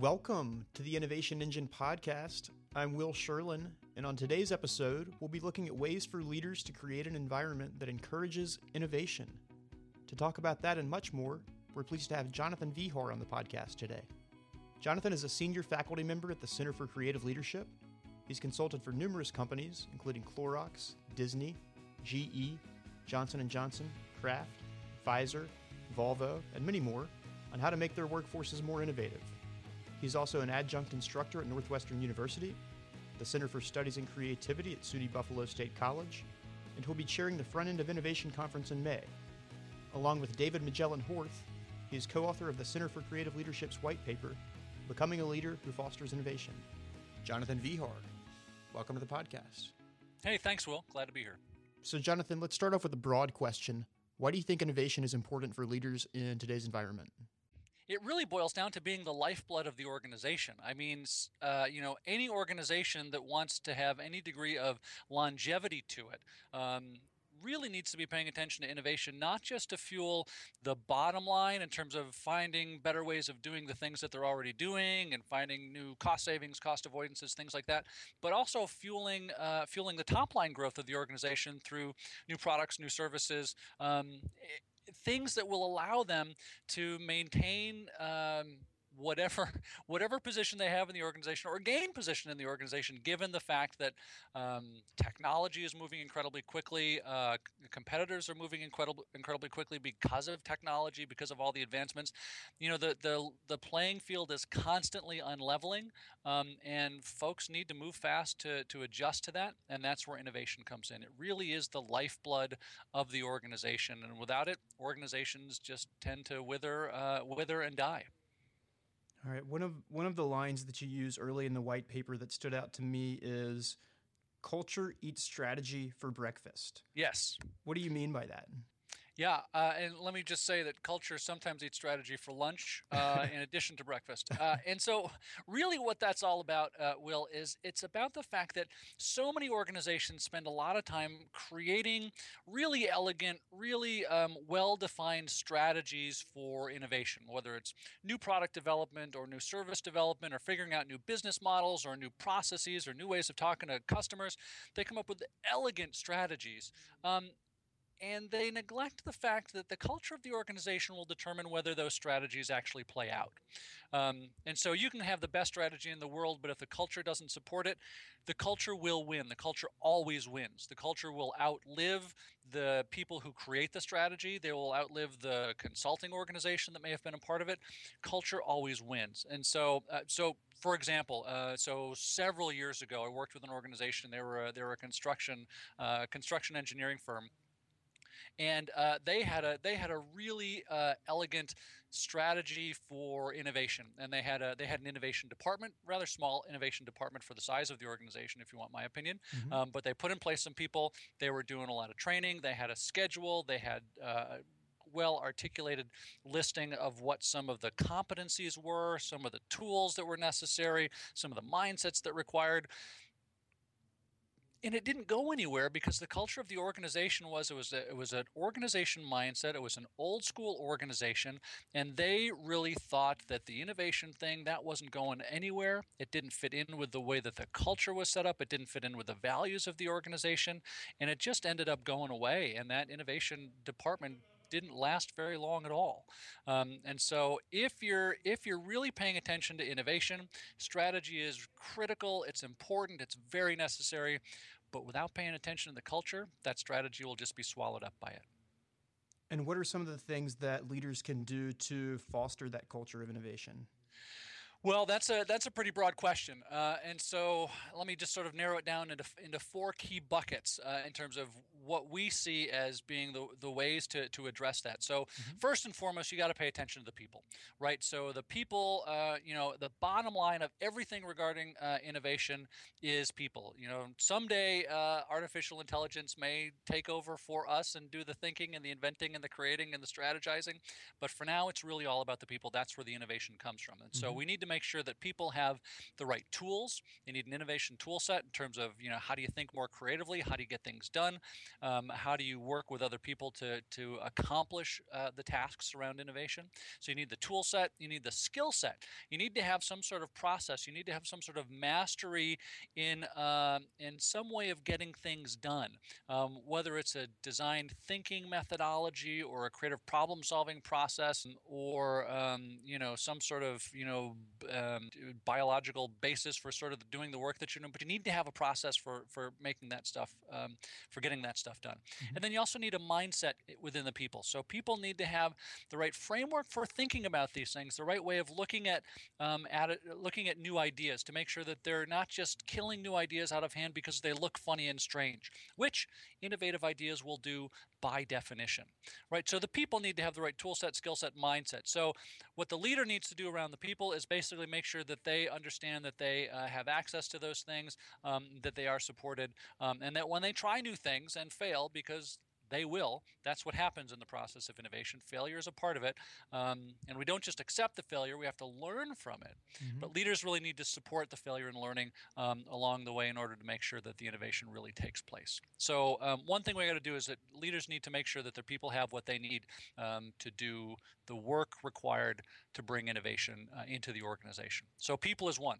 Welcome to the Innovation Engine podcast. I'm Will Sherlin, and on today's episode, we'll be looking at ways for leaders to create an environment that encourages innovation. To talk about that and much more, we're pleased to have Jonathan Vehar on the podcast today. Jonathan is a senior faculty member at the Center for Creative Leadership. He's consulted for numerous companies, including Clorox, Disney, GE, Johnson & Johnson, Kraft, Pfizer, Volvo, and many more on how to make their workforces more innovative. He's also an adjunct instructor at Northwestern University, the Center for Studies in Creativity at SUNY Buffalo State College, and he'll be chairing the Front End of Innovation Conference in May. Along with David Magellan Horth, he is co author of the Center for Creative Leadership's white paper, Becoming a Leader Who Fosters Innovation. Jonathan Vehar, welcome to the podcast. Hey, thanks, Will. Glad to be here. So, Jonathan, let's start off with a broad question. Why do you think innovation is important for leaders in today's environment? It really boils down to being the lifeblood of the organization. I mean, uh, you know, any organization that wants to have any degree of longevity to it. Um, really needs to be paying attention to innovation, not just to fuel the bottom line in terms of finding better ways of doing the things that they're already doing and finding new cost savings, cost avoidances, things like that, but also fueling uh, fueling the top line growth of the organization through new products, new services. Um, things that will allow them to maintain um, whatever whatever position they have in the organization or gain position in the organization given the fact that um, technology is moving incredibly quickly uh, competitors are moving incredibly incredibly quickly because of technology because of all the advancements you know the the, the playing field is constantly unleveling um, and folks need to move fast to, to adjust to that and that's where innovation comes in. It really is the lifeblood of the organization and without it organizations just tend to wither uh, wither and die all right. One of one of the lines that you use early in the white paper that stood out to me is culture eats strategy for breakfast. Yes. What do you mean by that? Yeah, uh, and let me just say that culture sometimes eats strategy for lunch uh, in addition to breakfast. Uh, and so, really, what that's all about, uh, Will, is it's about the fact that so many organizations spend a lot of time creating really elegant, really um, well defined strategies for innovation, whether it's new product development or new service development or figuring out new business models or new processes or new ways of talking to customers. They come up with elegant strategies. Um, and they neglect the fact that the culture of the organization will determine whether those strategies actually play out. Um, and so you can have the best strategy in the world, but if the culture doesn't support it, the culture will win. The culture always wins. The culture will outlive the people who create the strategy, they will outlive the consulting organization that may have been a part of it. Culture always wins. And so, uh, so for example, uh, so several years ago, I worked with an organization. They were a, they were a construction uh, construction engineering firm, and uh, they had a they had a really uh, elegant strategy for innovation, and they had a they had an innovation department, rather small innovation department for the size of the organization, if you want my opinion. Mm-hmm. Um, but they put in place some people. They were doing a lot of training. They had a schedule. They had uh, well articulated listing of what some of the competencies were, some of the tools that were necessary, some of the mindsets that required and it didn't go anywhere because the culture of the organization was it was a, it was an organization mindset it was an old school organization and they really thought that the innovation thing that wasn't going anywhere. It didn't fit in with the way that the culture was set up. It didn't fit in with the values of the organization and it just ended up going away and that innovation department didn't last very long at all. Um, and so, if you're if you're really paying attention to innovation, strategy is critical. It's important. It's very necessary. But without paying attention to the culture, that strategy will just be swallowed up by it. And what are some of the things that leaders can do to foster that culture of innovation? Well, that's a that's a pretty broad question, uh, and so let me just sort of narrow it down into into four key buckets uh, in terms of what we see as being the the ways to to address that. So mm-hmm. first and foremost, you got to pay attention to the people, right? So the people, uh, you know, the bottom line of everything regarding uh, innovation is people. You know, someday uh, artificial intelligence may take over for us and do the thinking and the inventing and the creating and the strategizing, but for now, it's really all about the people. That's where the innovation comes from, and so mm-hmm. we need to make make sure that people have the right tools. They need an innovation tool set in terms of, you know, how do you think more creatively? How do you get things done? Um, how do you work with other people to to accomplish uh, the tasks around innovation? So you need the tool set, you need the skill set, you need to have some sort of process, you need to have some sort of mastery in uh, in some way of getting things done, um, whether it's a design thinking methodology or a creative problem solving process or um, you know some sort of you know um, biological basis for sort of doing the work that you're doing. But you need to have a process for for making that stuff um, for getting that stuff done. Mm-hmm. And then you also need a mindset within the people. So people need to have the right framework for thinking about these things, the right way of looking at um, at it, looking at new ideas to make sure that they're not just killing new ideas out of hand because they look funny and strange, which innovative ideas will do by definition, right? So the people need to have the right tool set, skill set, mindset. So what the leader needs to do around the people is basically make sure that they understand that they uh, have access to those things, um, that they are supported, um, and that when they try new things and fail because they will. That's what happens in the process of innovation. Failure is a part of it. Um, and we don't just accept the failure, we have to learn from it. Mm-hmm. But leaders really need to support the failure and learning um, along the way in order to make sure that the innovation really takes place. So, um, one thing we got to do is that leaders need to make sure that their people have what they need um, to do the work required to bring innovation uh, into the organization. So, people is one.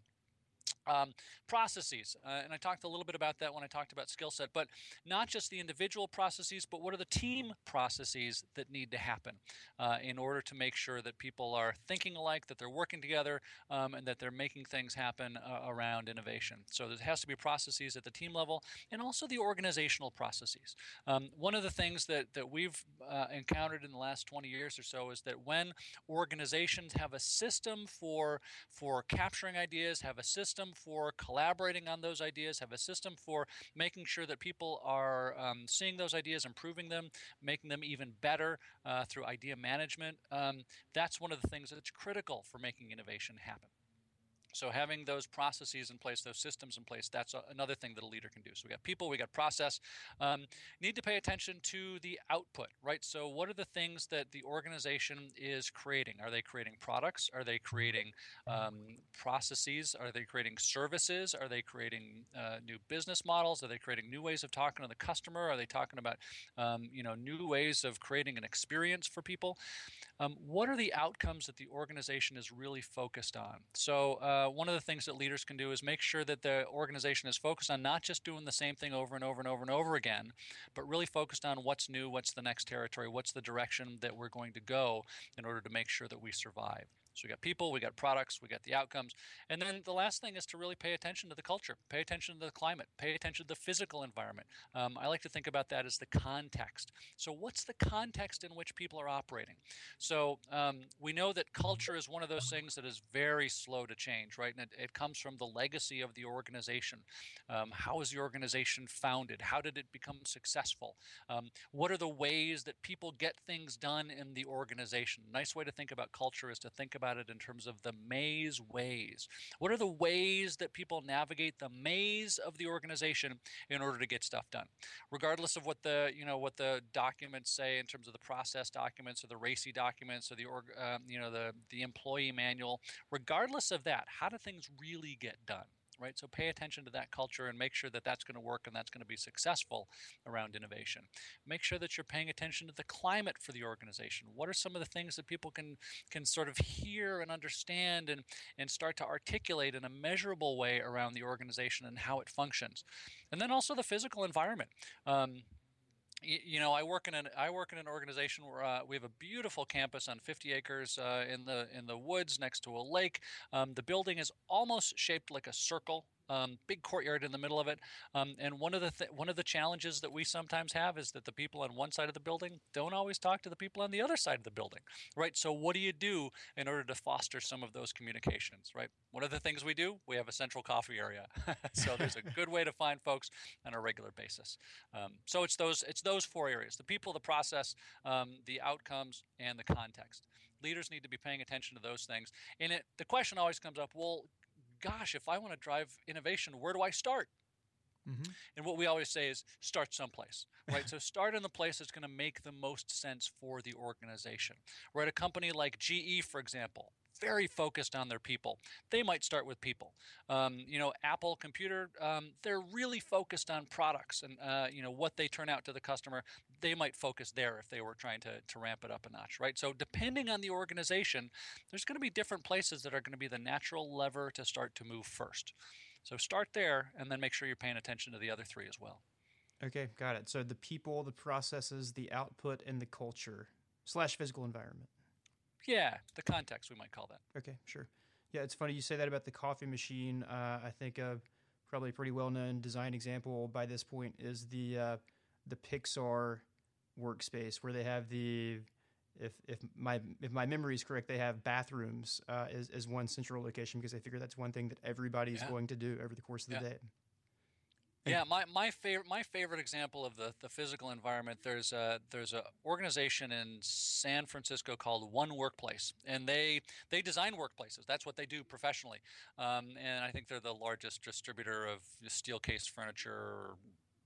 Um, processes, uh, and I talked a little bit about that when I talked about skill set, but not just the individual processes, but what are the team processes that need to happen uh, in order to make sure that people are thinking alike, that they're working together, um, and that they're making things happen uh, around innovation. So there has to be processes at the team level and also the organizational processes. Um, one of the things that, that we've uh, encountered in the last 20 years or so is that when organizations have a system for, for capturing ideas, have a system for collaborating on those ideas, have a system for making sure that people are um, seeing those ideas, improving them, making them even better uh, through idea management. Um, that's one of the things that's critical for making innovation happen. So having those processes in place, those systems in place, that's a, another thing that a leader can do. So we got people, we got process. Um, need to pay attention to the output, right? So what are the things that the organization is creating? Are they creating products? Are they creating um, processes? Are they creating services? Are they creating uh, new business models? Are they creating new ways of talking to the customer? Are they talking about um, you know new ways of creating an experience for people? Um, what are the outcomes that the organization is really focused on? So uh, one of the things that leaders can do is make sure that the organization is focused on not just doing the same thing over and over and over and over again, but really focused on what's new, what's the next territory, what's the direction that we're going to go in order to make sure that we survive. So we got people, we got products, we got the outcomes. And then the last thing is to really pay attention to the culture, pay attention to the climate, pay attention to the physical environment. Um, I like to think about that as the context. So, what's the context in which people are operating? So, um, we know that culture is one of those things that is very slow to change, right? And it, it comes from the legacy of the organization. Um, how was the organization founded? How did it become successful? Um, what are the ways that people get things done in the organization? Nice way to think about culture is to think about about it in terms of the maze ways. What are the ways that people navigate the maze of the organization in order to get stuff done? Regardless of what the you know what the documents say in terms of the process documents or the RACI documents or the org, um, you know the the employee manual. Regardless of that, how do things really get done? Right? So pay attention to that culture and make sure that that's going to work and that's going to be successful around innovation. Make sure that you're paying attention to the climate for the organization. What are some of the things that people can can sort of hear and understand and and start to articulate in a measurable way around the organization and how it functions, and then also the physical environment. Um, you know, I work in an I work in an organization where uh, we have a beautiful campus on 50 acres uh, in the in the woods next to a lake. Um, the building is almost shaped like a circle um, big courtyard in the middle of it. Um, and one of the th- one of the challenges that we sometimes have is that the people on one side of the building don't always talk to the people on the other side of the building, right? So what do you do in order to foster some of those communications, right? One of the things we do, we have a central coffee area, so there's a good way to find folks on a regular basis. Um, so it's those it's those four areas: the people, the process, um, the outcomes, and the context leaders need to be paying attention to those things. And it, the question always comes up well, gosh, if I want to drive innovation, where do I start? Mm-hmm. And what we always say is start someplace, right? so start in the place that's going to make the most sense for the organization. We're at a company like GE, for example. Very focused on their people. They might start with people. Um, you know, Apple Computer, um, they're really focused on products and uh, you know what they turn out to the customer. They might focus there if they were trying to to ramp it up a notch, right? So depending on the organization, there's going to be different places that are going to be the natural lever to start to move first. So start there, and then make sure you're paying attention to the other three as well. Okay, got it. So the people, the processes, the output, and the culture slash physical environment. Yeah, the context we might call that. Okay, sure. Yeah, it's funny you say that about the coffee machine. Uh, I think a probably a pretty well known design example by this point is the uh, the Pixar workspace where they have the if if my if my memory is correct, they have bathrooms uh, as as one central location because they figure that's one thing that everybody is Yeah. going to do over the course of the Yeah. day. Yeah, my, my favorite my favorite example of the, the physical environment. There's a there's a organization in San Francisco called One Workplace, and they they design workplaces. That's what they do professionally. Um, and I think they're the largest distributor of Steelcase furniture.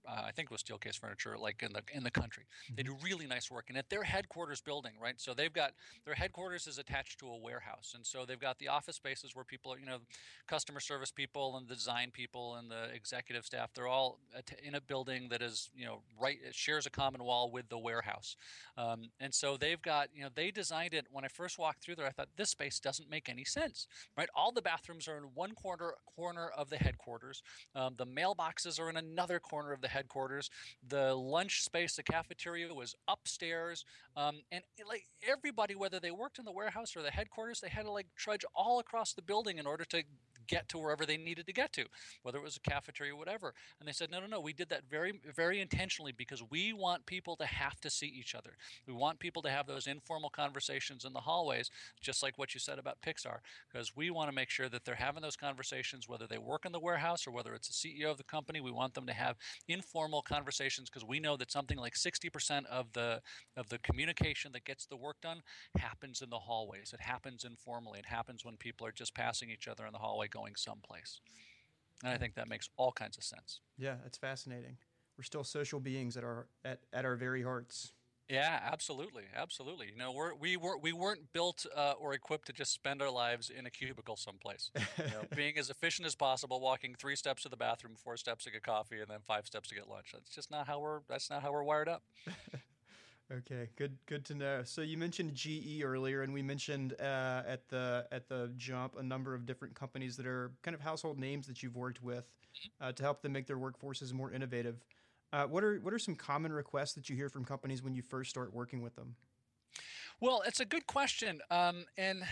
Uh, I think it was Steelcase furniture, like in the in the country. They do really nice work, and at their headquarters building, right? So they've got their headquarters is attached to a warehouse, and so they've got the office spaces where people, are, you know, customer service people and the design people and the executive staff they're all at- in a building that is you know right it shares a common wall with the warehouse um, and so they've got you know they designed it when i first walked through there i thought this space doesn't make any sense right all the bathrooms are in one corner corner of the headquarters um, the mailboxes are in another corner of the headquarters. The lunch space the cafeteria was upstairs um, and it, like everybody whether they worked in the warehouse or the headquarters they had to like trudge all across the building in order to get to wherever they needed to get to, whether it was a cafeteria or whatever. And they said, no, no, no, we did that very, very intentionally because we want people to have to see each other. We want people to have those informal conversations in the hallways, just like what you said about Pixar, because we want to make sure that they're having those conversations, whether they work in the warehouse or whether it's the CEO of the company. We want them to have informal conversations because we know that something like 60% of the of the communication that gets the work done happens in the hallways. It happens informally. It happens when people are just passing each other in the hallway going someplace. And I think that makes all kinds of sense. Yeah, that's fascinating. We're still social beings at our at, at our very hearts. Yeah, absolutely, absolutely. You know, we're, we weren't we weren't built uh, or equipped to just spend our lives in a cubicle someplace. You know, being as efficient as possible, walking three steps to the bathroom, four steps to get coffee, and then five steps to get lunch. That's just not how we're that's not how we're wired up. Okay, good good to know. So you mentioned GE earlier, and we mentioned uh, at the at the jump a number of different companies that are kind of household names that you've worked with uh, to help them make their workforces more innovative. Uh, what are what are some common requests that you hear from companies when you first start working with them? Well, it's a good question, um, and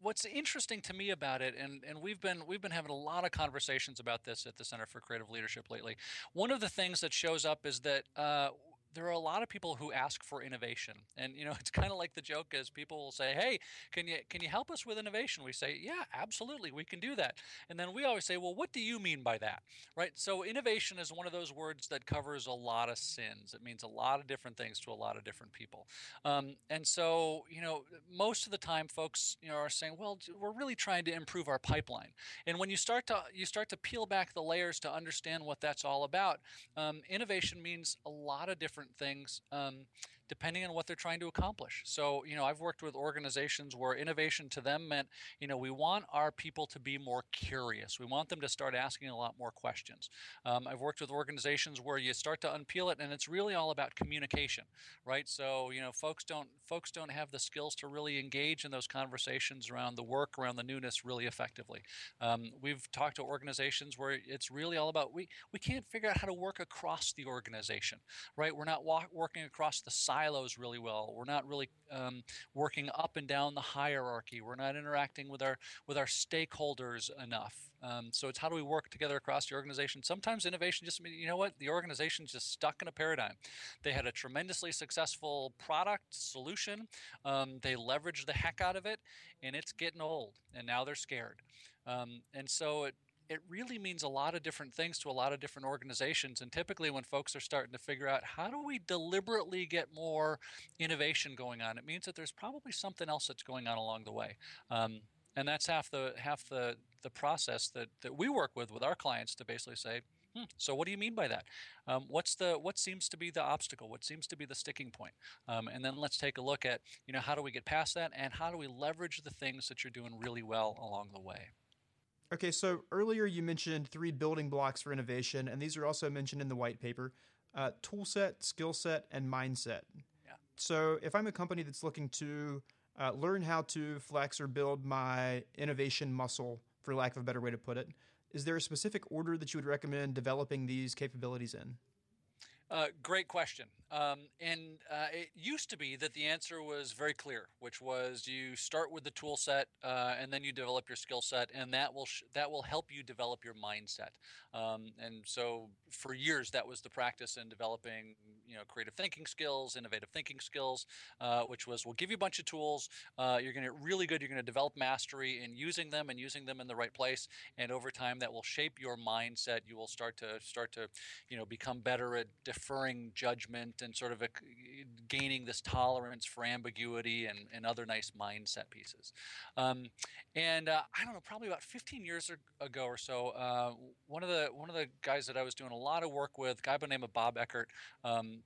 what's interesting to me about it, and, and we've been we've been having a lot of conversations about this at the Center for Creative Leadership lately. One of the things that shows up is that. Uh, there are a lot of people who ask for innovation and you know it's kind of like the joke is people will say hey can you can you help us with innovation? We say yeah absolutely we can do that. And then we always say well what do you mean by that? Right? So innovation is one of those words that covers a lot of sins. It means a lot of different things to a lot of different people. Um, and so you know most of the time folks you know are saying well we're really trying to improve our pipeline. And when you start to you start to peel back the layers to understand what that's all about um, innovation means a lot of different things um, depending on what they're trying to accomplish. So, you know, I've worked with organizations where innovation to them meant, you know, we want our people to be more curious. We want them to start asking a lot more questions. Um, I've worked with organizations where you start to unpeel it, and it's really all about communication, right? So, you know, folks don't folks don't have the skills to really engage in those conversations around the work, around the newness, really effectively. Um, we've talked to organizations where it's really all about we we can't figure out how to work across the organization, right? We're not working across the silos really well. We're not really um, working up and down the hierarchy. We're not interacting with our with our stakeholders enough. Um, so it's how do we work together across the organization? Sometimes innovation just you know what the organization's just stuck in a paradigm. They had a tremendously successful product solution. Um, they leveraged the heck out of it, and it's getting old. And now they're scared. Um, and so it it really means a lot of different things to a lot of different organizations. And typically, when folks are starting to figure out how do we deliberately get more innovation going on, it means that there's probably something else that's going on along the way. Um, and that's half the half the the process that that we work with with our clients to basically say, Hmm. So what do you mean by that? Um, what's the what seems to be the obstacle? What seems to be the sticking point? Um, and then let's take a look at you know how do we get past that, and how do we leverage the things that you're doing really well along the way. Okay, so earlier you mentioned three building blocks for innovation, and these are also mentioned in the white paper: uh, tool set, skill set, and mindset. Yeah. So if I'm a company that's looking to uh, learn how to flex or build my innovation muscle, for lack of a better way to put it, is there a specific order that you would recommend developing these capabilities in? Uh, great question. Um, and uh, it used to be that the answer was very clear, which was you start with the tool set uh, and then you develop your skill set, and that will sh- that will help you develop your mindset. Um, and so for years that was the practice in developing you know creative thinking skills, innovative thinking skills, uh, which was we'll give you a bunch of tools. Uh, you're going to get really good. You're going to develop mastery in using them and using them in the right place, and over time that will shape your mindset. You will start to start to you know become better at deferring judgment and sort of a, gaining this tolerance for ambiguity and, and other nice mindset pieces. Um, and uh, I don't know, probably about 15 years ago or so, uh, one of the one of the guys that I was doing a lot of work with, guy by the name of Bob Eckert, um,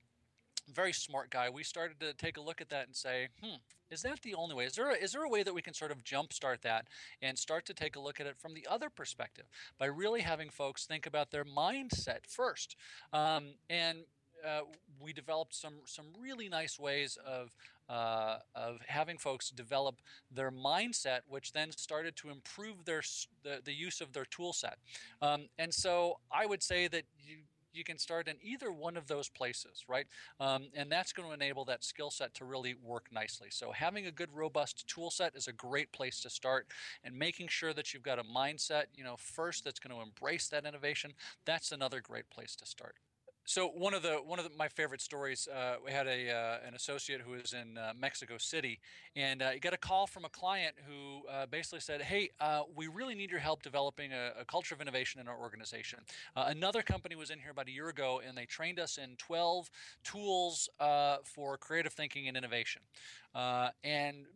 very smart guy. We started to take a look at that and say, hmm, is that the only way? Is there a, is there a way that we can sort of jumpstart that and start to take a look at it from the other perspective by really having folks think about their mindset first? Um, and uh, we developed some some really nice ways of uh, of having folks develop their mindset, which then started to improve their the, the use of their tool set. Um, and so I would say that you you can start in either one of those places, right? Um, and that's going to enable that skill set to really work nicely. So having a good, robust tool set is a great place to start, and making sure that you've got a mindset, you know, first that's going to embrace that innovation. That's another great place to start. So one of the one of the, my favorite stories, uh, we had a uh, an associate who was in uh, Mexico City, and uh, he got a call from a client who uh, basically said, "Hey, uh, we really need your help developing a, a culture of innovation in our organization." another company was in here about a year ago, and they trained us in 12 tools for creative thinking and innovation, and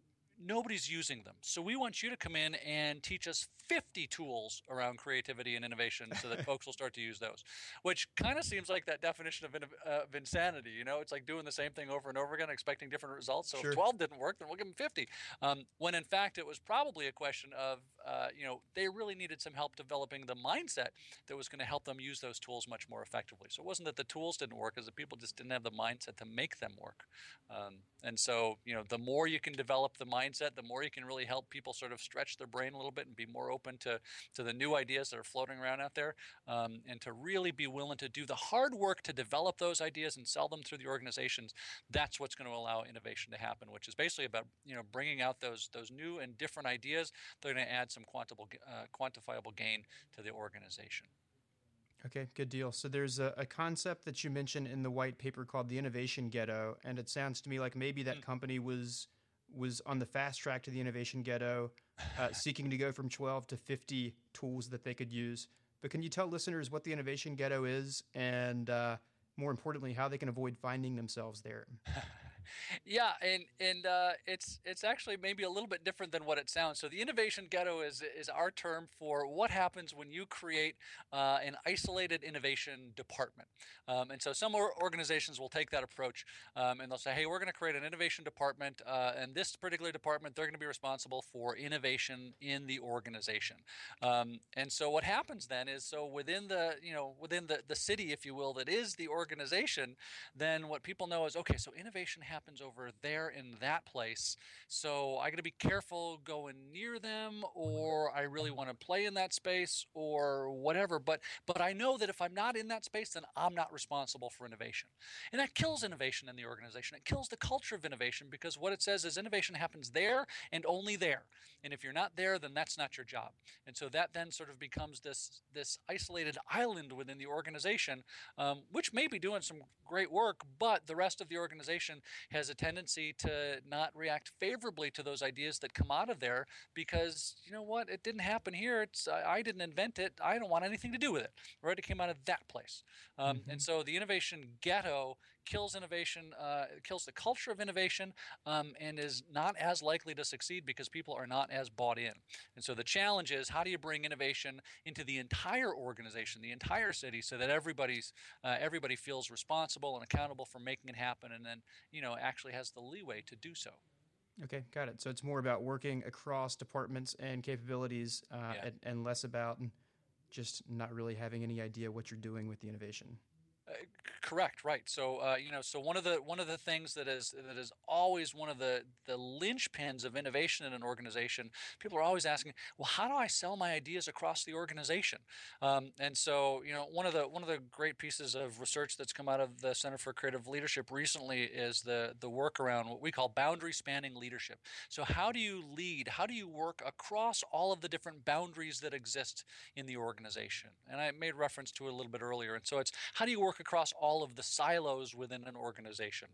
nobody's using them. So we want you to come in and teach us 50 tools around creativity and innovation so that folks will start to use those, which kind of seems like that definition of, uh, of insanity. You know, it's like doing the same thing over and over again, expecting different results. So sure. if 12 didn't work, then we'll give them 50. Um, when in fact, it was probably a question of, uh, you know, they really needed some help developing the mindset that was going to help them use those tools much more effectively. So it wasn't that the tools didn't work, as the people just didn't have the mindset to make them work. Um, and so, you know, the more you can develop the mindset, the more you can really help people sort of stretch their brain a little bit and be more open to, to the new ideas that are floating around out there, um, and to really be willing to do the hard work to develop those ideas and sell them through the organizations. That's what's going to allow innovation to happen, which is basically about you know bringing out those those new and different ideas. They're going to add some quantifiable uh, quantifiable gain to the organization. Okay, good deal. So there's a, a, concept that you mentioned in the white paper called the innovation ghetto, and it sounds to me like maybe that mm. company was was on the fast track to the innovation ghetto, uh, seeking to go from 12 to 50 tools that they could use. But can you tell listeners what the innovation ghetto is, and uh, more importantly, how they can avoid finding themselves there? yeah, and and uh, it's it's actually maybe a little bit different than what it sounds. So the innovation ghetto is is our term for what happens when you create uh, an isolated innovation department. Um, and so some organizations will take that approach um, and they'll say, hey, we're going to create an innovation department, uh, and this particular department they're going to be responsible for innovation in the organization. Um, and so what happens then is so within the you know within the the city, if you will, that is the organization, then what people know is okay, so innovation happens over there in that place. So I got to be careful going near them, or I really want to play in that space, or whatever. But but I know that if I'm not in that space, then I'm not responsible for innovation, and that kills innovation in the organization. It kills the culture of innovation because what it says is innovation happens there and only there. And if you're not there, then that's not your job. And so that then sort of becomes this this isolated island within the organization, um, which may be doing some great work, but the rest of the organization has a tendency to not react favorably to those ideas that come out of there because you know what it didn't happen here it's i didn't invent it i don't want anything to do with it right it came out of that place um, mm-hmm. and so the innovation ghetto kills innovation, uh, kills the culture of innovation, um, and is not as likely to succeed because people are not as bought in. And so the challenge is how do you bring innovation into the entire organization, the entire city, so that everybody's uh, everybody feels responsible and accountable for making it happen, and then you know actually has the leeway to do so. Okay, got it. So it's more about working across departments and capabilities, uh, yeah. and, and less about just not really having any idea what you're doing with the innovation. Uh, correct, right. So uh, you know, so one of the one of the things that is that is always one of the the linchpins of innovation in an organization. People are always asking, well, how do I sell my ideas across the organization? Um, and so you know, one of the one of the great pieces of research that's come out of the Center for Creative Leadership recently is the the work around what we call boundary spanning leadership. So how do you lead? How do you work across all of the different boundaries that exist in the organization? And I made reference to it a little bit earlier. And so it's how do you work work across all of the silos within an organization.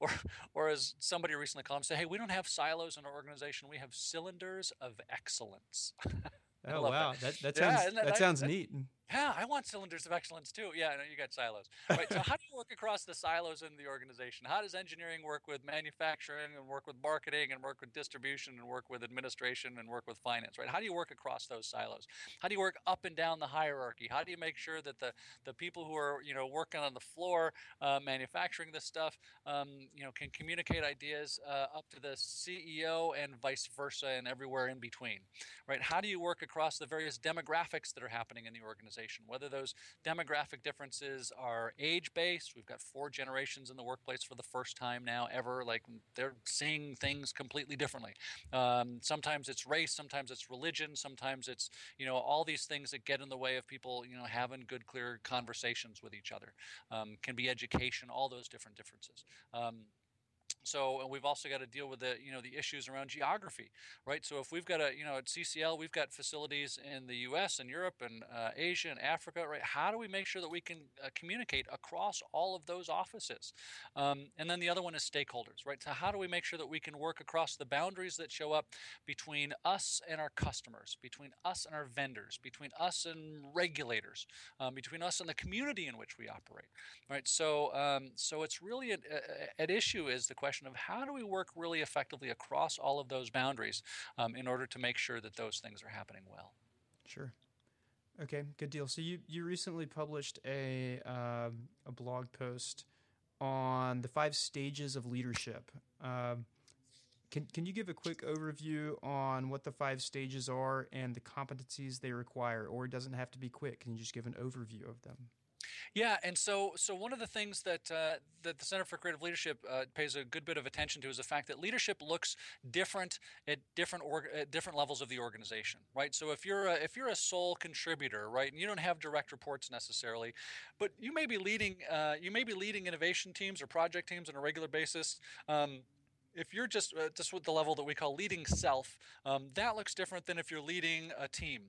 Or, or as somebody recently called say, hey, we don't have silos in our organization, we have cylinders of excellence. oh, wow. That, that, that, sounds, that, that sounds neat yeah, I want cylinders of excellence too. Yeah, know you got silos. Right. so how do you work across the silos in the organization? How does engineering work with manufacturing and work with marketing and work with distribution and work with administration and work with finance? Right. How do you work across those silos? How do you work up and down the hierarchy? How do you make sure that the the people who are you know working on the floor uh, manufacturing this stuff um, you know can communicate ideas uh, up to the CEO and vice versa and everywhere in between? Right. How do you work across the various demographics that are happening in the organization? Whether those demographic differences are age based. We've got four generations in the workplace for the first time now ever. Like they're seeing things completely differently. Um, sometimes it's race, sometimes it's religion, sometimes it's you know all these things that get in the way of people you know having good, clear conversations with each other. Um, can be education, all those different differences. Um, so we've also got to deal with the you know the issues around geography right? So if we've got a you know at ccl we've got facilities in the us and europe and uh, asia and africa right? How do we make sure that we can uh, communicate across all of those offices? Um, and then the other one is stakeholders right? So how do we make sure that we can work across the boundaries that show up between us and our customers between us and our vendors between us and regulators um, between us and the community in which we operate right? So um, so it's really at issue is the question of how do we work really effectively across all of those boundaries um, in order to make sure that those things are happening well. Sure. Okay, good deal. So you, you recently published a uh, a blog post on the five stages of leadership. Um, can can you give a quick overview on what the five stages are and the competencies they require, or it doesn't have to be quick? Can you just give an overview of them? Yeah, and so so one of the things that uh, that the Center for Creative Leadership uh, pays a good bit of attention to is the fact that leadership looks different at different org- at different levels of the organization, right? So if you're a, if you're a sole contributor, right, and you don't have direct reports necessarily, but you may be leading uh, you may be leading innovation teams or project teams on a regular basis. Um, if you're just uh, just with the level that we call leading self, um, that looks different than if you're leading a team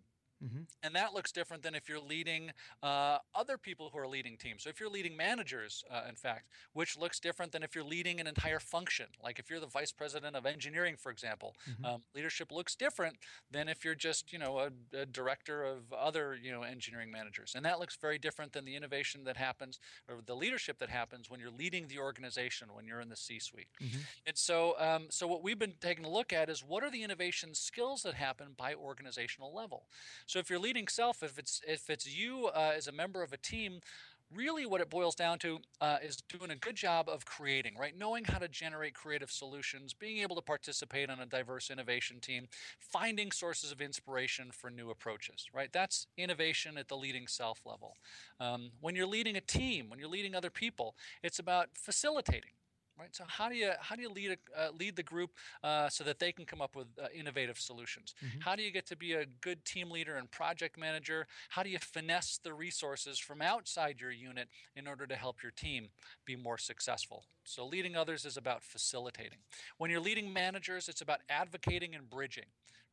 Mm-hmm. And that looks different than if you're leading uh, other people who are leading teams. So if you're leading managers, uh, in fact, which looks different than if you're leading an entire function. Like if you're the vice president of engineering, for example, mm-hmm. um, leadership looks different than if you're just, you know, a, a, director of other, you know, engineering managers. And that looks very different than the innovation that happens or the leadership that happens when you're leading the organization, when you're in the C-suite. Mm-hmm. And so, um, so what we've been taking a look at is what are the innovation skills that happen by organizational level. So if you're leading self, if it's if it's you uh, as a member of a team, really what it boils down to uh, is doing a good job of creating, right? Knowing how to generate creative solutions, being able to participate on a diverse innovation team, finding sources of inspiration for new approaches, right? That's innovation at the leading self level. Um, when you're leading a team, when you're leading other people, it's about facilitating right? So how do you how do you lead a, uh, lead the group uh, so that they can come up with uh, innovative solutions? Mm-hmm. How do you get to be a good team leader and project manager? How do you finesse the resources from outside your unit in order to help your team be more successful? So leading others is about facilitating. When you're leading managers, it's about advocating and bridging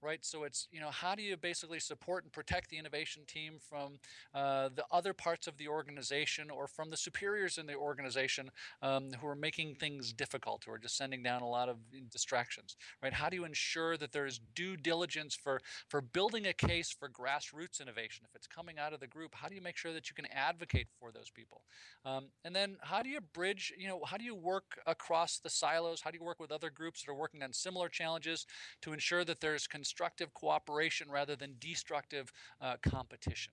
right? So it's you know how do you basically support and protect the innovation team from uh, the other parts of the organization or from the superiors in the organization um, who are making things difficult or just sending down a lot of distractions, right? How do you ensure that there's due diligence for for building a case for grassroots innovation if it's coming out of the group? How do you make sure that you can advocate for those people? Um, and then how do you bridge? You know, how do you work across the silos? How do you work with other groups that are working on similar challenges to ensure that there's constructive cooperation rather than destructive uh, competition,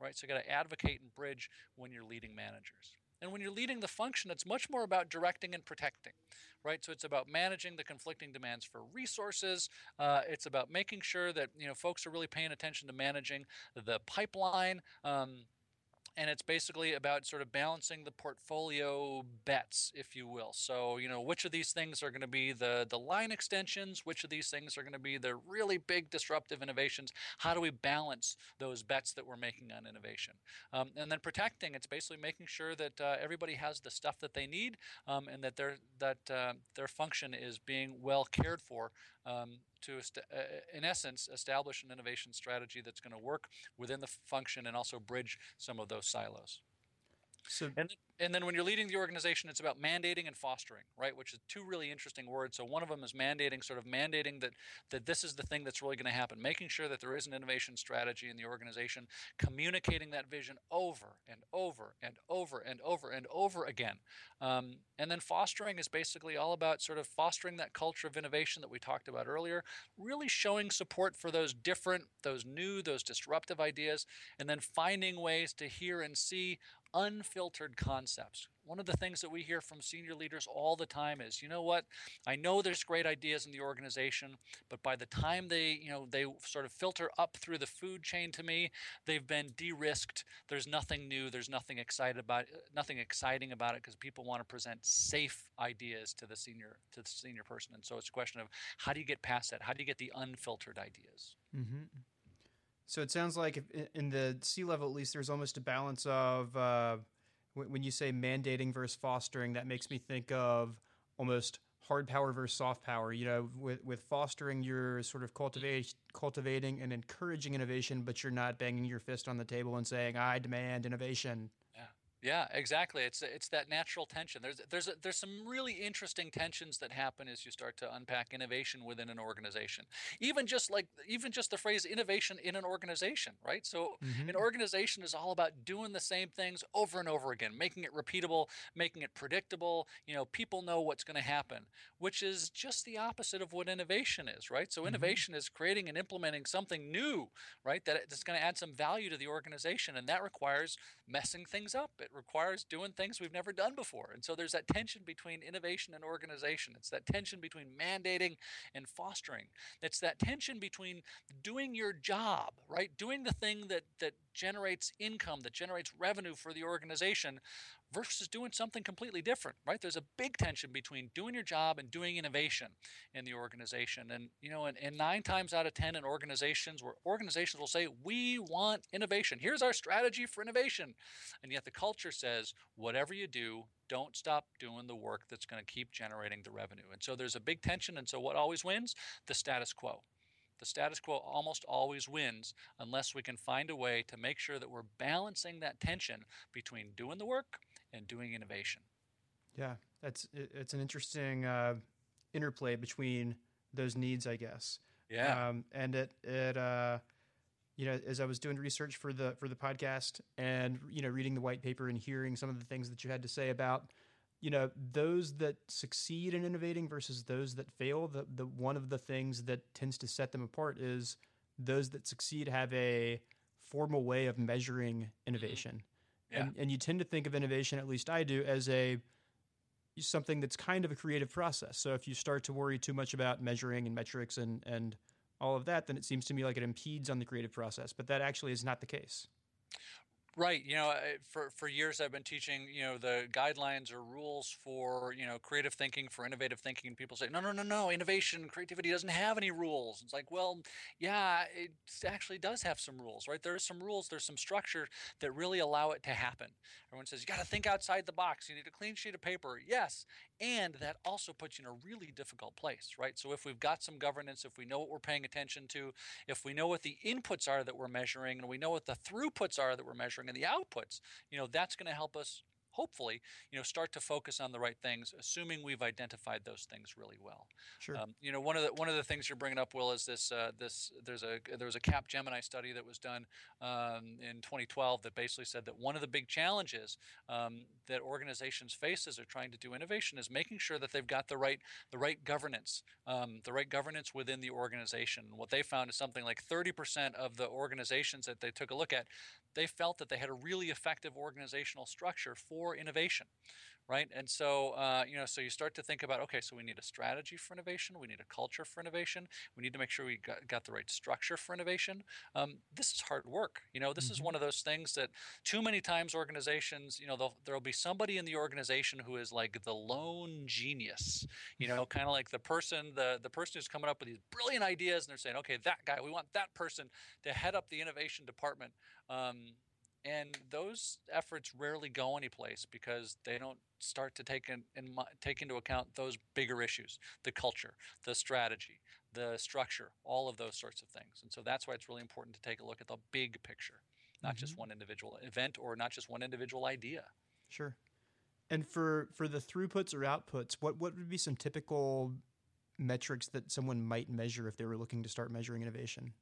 right? So you got to advocate and bridge when you're leading managers. And when you're leading the function, it's much more about directing and protecting, right? So it's about managing the conflicting demands for resources. Uh, it's about making sure that you know folks are really paying attention to managing the pipeline. Um, and it's basically about sort of balancing the portfolio bets, if you will. So, you know, which of these things are going to be the the line extensions? Which of these things are going to be the really big disruptive innovations? How do we balance those bets that we're making on innovation? Um, and then protecting, it's basically making sure that uh, everybody has the stuff that they need um, and that their that uh, their function is being well cared for um, to, uh, in essence, establish an innovation strategy that's going to work within the function and also bridge some of those silos. So, and and then when you're leading the organization, it's about mandating and fostering, right? Which is two really interesting words. So one of them is mandating, sort of mandating that that this is the thing that's really going to happen, making sure that there is an innovation strategy in the organization, communicating that vision over and over and over and over and over again. Um, and then fostering is basically all about sort of fostering that culture of innovation that we talked about earlier, really showing support for those different, those new, those disruptive ideas, and then finding ways to hear and see unfiltered concepts. One of the things that we hear from senior leaders all the time is, you know what? I know there's great ideas in the organization, but by the time they, you know, they sort of filter up through the food chain to me, they've been de-risked. There's nothing new. There's nothing excited about, nothing exciting about it because people want to present safe ideas to the senior to the senior person. And so it's a question of how do you get past that? How do you get the unfiltered ideas? Mm-hmm. So it sounds like in the C level, at least, there's almost a balance of uh, when you say mandating versus fostering. That makes me think of almost hard power versus soft power. You know, with with fostering, you're sort of cultivate, cultivating and encouraging innovation, but you're not banging your fist on the table and saying, "I demand innovation." Yeah, exactly. It's it's that natural tension. There's there's a, there's some really interesting tensions that happen as you start to unpack innovation within an organization. Even just like even just the phrase innovation in an organization, right? So mm-hmm. an organization is all about doing the same things over and over again, making it repeatable, making it predictable. You know, people know what's going to happen, which is just the opposite of what innovation is, right? So mm-hmm. innovation is creating and implementing something new, right? That that's going to add some value to the organization, and that requires messing things up. It requires doing things we've never done before. And so there's that tension between innovation and organization. It's that tension between mandating and fostering. It's that tension between doing your job, right? Doing the thing that that generates income, that generates revenue for the organization versus doing something completely different, right? There's a big tension between doing your job and doing innovation in the organization. And, you know, and, and nine times out of 10 in organizations where organizations will say, we want innovation. Here's our strategy for innovation. And yet the culture says, whatever you do, don't stop doing the work that's going to keep generating the revenue. And so there's a big tension. And so what always wins? The status quo. The status quo almost always wins unless we can find a way to make sure that we're balancing that tension between doing the work and doing innovation. Yeah, that's it's an interesting uh, interplay between those needs, I guess. Yeah, um, and it it uh, you know as I was doing research for the for the podcast and you know reading the white paper and hearing some of the things that you had to say about you know those that succeed in innovating versus those that fail the the one of the things that tends to set them apart is those that succeed have a formal way of measuring mm-hmm. innovation and, and you tend to think of innovation at least i do as a something that's kind of a creative process. So if you start to worry too much about measuring and metrics and and all of that then it seems to me like it impedes on the creative process but that actually is not the case Right. You know, for for years I've been teaching, you know, the guidelines or rules for, you know, creative thinking, for innovative thinking. And people say, no, no, no, no, innovation, creativity doesn't have any rules. It's like, well, yeah, it actually does have some rules, right? There are some rules, there's some structure that really allow it to happen. Everyone says, you got to think outside the box. You need a clean sheet of paper. Yes. And that also puts you in a really difficult place, right? So if we've got some governance, if we know what we're paying attention to, if we know what the inputs are that we're measuring, and we know what the throughputs are that we're measuring, and the outputs, you know, that's going to help us hopefully, you know, start to focus on the right things, assuming we've identified those things really well. Sure. Um, you know, one of the one of the things you're bringing up, Will, is this uh, this there's a there was a Capgemini study that was done um, in 2012 that basically said that one of the big challenges um, that organizations face as they're trying to do innovation is making sure that they've got the right the right governance, um, the right governance within the organization. What they found is something like 30% of the organizations that they took a look at, they felt that they had a really effective organizational structure for innovation right? And so, uh, you know, so you start to think about, okay, so we need a strategy for innovation, we need a culture for innovation, we need to make sure we got, got the right structure for innovation. Um, this is hard work. You know, this mm-hmm. is one of those things that too many times organizations, you know, there'll be somebody in the organization who is like the lone genius. You know, kind of like the person, the the person who's coming up with these brilliant ideas, and they're saying, okay, that guy, we want that person to head up the innovation department. Um, and those efforts rarely go anyplace because they don't start to take in, in, take into account those bigger issues the culture the strategy the structure all of those sorts of things. And so that's why it's really important to take a look at the big picture not mm-hmm. just one individual event or not just one individual idea. Sure. And for for the throughputs or outputs what what would be some typical metrics that someone might measure if they were looking to start measuring innovation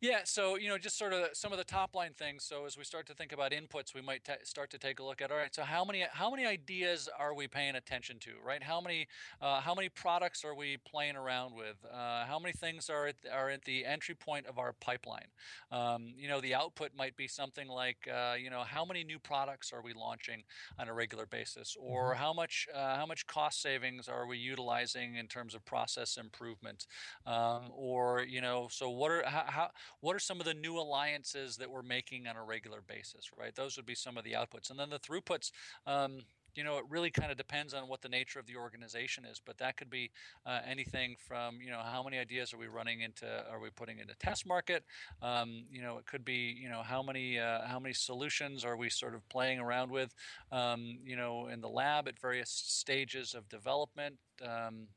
yeah, so you know, just sort of some of the top line things. So as we start to think about inputs, we might t- start to take a look at. All right, so how many how many ideas are we paying attention to? Right, how many uh, how many products are we playing around with? Uh, how many things are at, are at the entry point of our pipeline? Um, you know, the output might be something like uh, you know how many new products are we launching on a regular basis, or mm-hmm. how much uh, how much cost savings are we utilizing in terms of process improvement, um, or you know, so what are how, what are some of the new alliances that we're making on a regular basis, right? Those would be some of the outputs. And then the throughputs, um, you know, it really kind of depends on what the nature of the organization is, but that could be uh, anything from, you know, how many ideas are we running into, are we putting into test market? Um, you know, it could be, you know, how many, uh, how many solutions are we sort of playing around with, um, you know, in the lab at various stages of development. Um,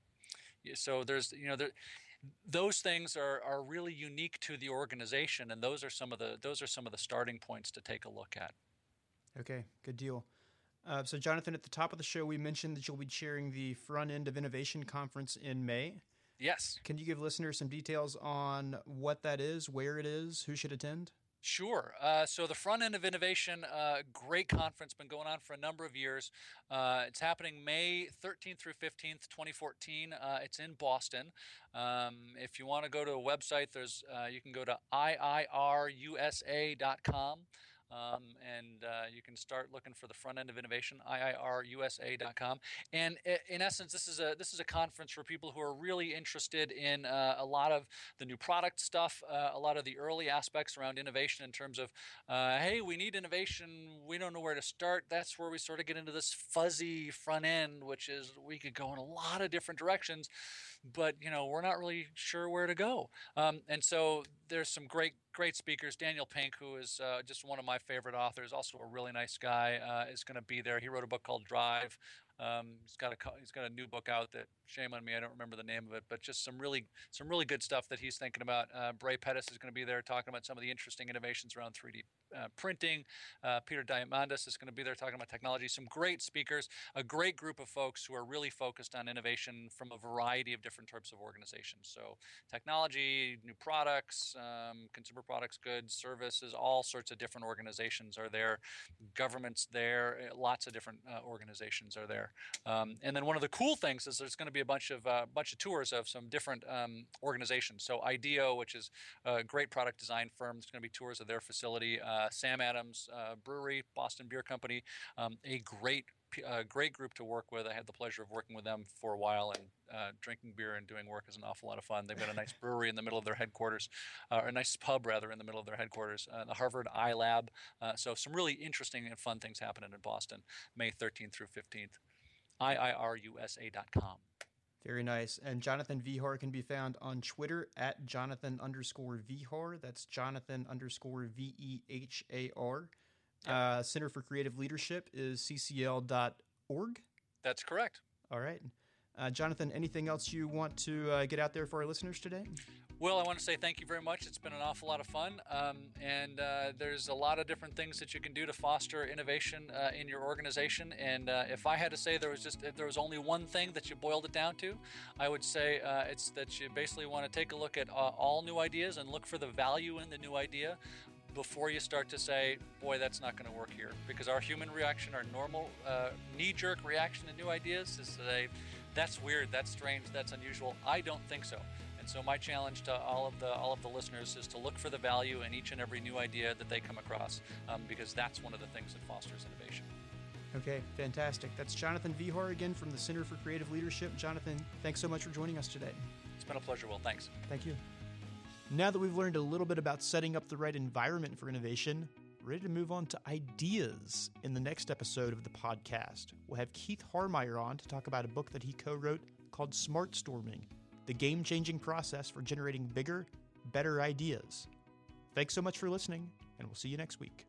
so there's, you know, there, those things are, are really unique to the organization and those are some of the those are some of the starting points to take a look at. Okay good deal. Uh, so jonathan at the top of the show we mentioned that you'll be chairing the front end of innovation conference in may. Yes. Can you give listeners some details on what that is where it is who should attend Sure. Uh, so the front end of innovation, uh, great conference, been going on for a number of years. Uh, it's happening May 13th through 15th, 2014. Uh, it's in Boston. Um, if you want to go to a website, there's uh, you can go to iirusa.com. Um, and uh, you can start looking for the front end of innovation, iirusa.com. And in essence, this is a this is a conference for people who are really interested in uh, a lot of the new product stuff, uh, a lot of the early aspects around innovation in terms of, uh, hey, we need innovation, we don't know where to start. That's where we sort of get into this fuzzy front end, which is we could go in a lot of different directions but you know we're not really sure where to go. Um, and so there's some great great speakers. Daniel Pink, who is uh, just one of my favorite authors, also a really nice guy, uh, is going to be there. He wrote a book called Drive. Um, he's got a he's got a new book out that shame on me I don't remember the name of it, but just some really some really good stuff that he's thinking about. Uh, Bre Pettis is going to be there talking about some of the interesting innovations around 3D uh, printing. Uh, Peter Diamandis is going to be there talking about technology. Some great speakers, a great group of folks who are really focused on innovation from a variety of different types of organizations. So technology, new products, um, consumer products, goods, services, all sorts of different organizations are there. Governments there, eh, lots of different uh, organizations are there. Um, and then one of the cool things is there's going to be a bunch of uh, bunch of tours of some different um, organizations. So IDEO, which is a great product design firm, there's going to be tours of their facility. Uh, Sam Adams uh, Brewery, Boston Beer Company, um, a great a great group to work with. I had the pleasure of working with them for a while and uh, drinking beer and doing work is an awful lot of fun. They've got a nice brewery in the middle of their headquarters, uh, or a nice pub rather in the middle of their headquarters. Uh, the Harvard iLab. Uh, so some really interesting and fun things happening in Boston, May 13th through 15th. IIRUSA.com. Very nice. And Jonathan Vehar can be found on Twitter at Jonathan underscore Vehar. That's Jonathan underscore V E H A R. Uh, Center for Creative Leadership is ccl.org. That's correct. All right. Uh, Jonathan, anything else you want to uh, get out there for our listeners today? Well, I want to say thank you very much. It's been an awful lot of fun. Um, and uh, there's a lot of different things that you can do to foster innovation uh, in your organization. And uh, if I had to say there was just if there was only one thing that you boiled it down to, I would say uh, it's that you basically want to take a look at uh, all new ideas and look for the value in the new idea before you start to say, boy, that's not going to work here. Because our human reaction, our normal uh, knee jerk reaction to new ideas is to say, that's weird, that's strange, that's unusual. I don't think so. And so my challenge to all of the all of the listeners is to look for the value in each and every new idea that they come across, um, because that's one of the things that fosters innovation. Okay, fantastic. That's Jonathan Vehar again from the Center for Creative Leadership. Jonathan, thanks so much for joining us today. It's been a pleasure, Will. Thanks. Thank you. Now that we've learned a little bit about setting up the right environment for innovation, ready to move on to ideas in the next episode of the podcast. We'll have Keith Harmeyer on to talk about a book that he co wrote called Smart Storming the game changing process for generating bigger, better ideas. Thanks so much for listening, and we'll see you next week.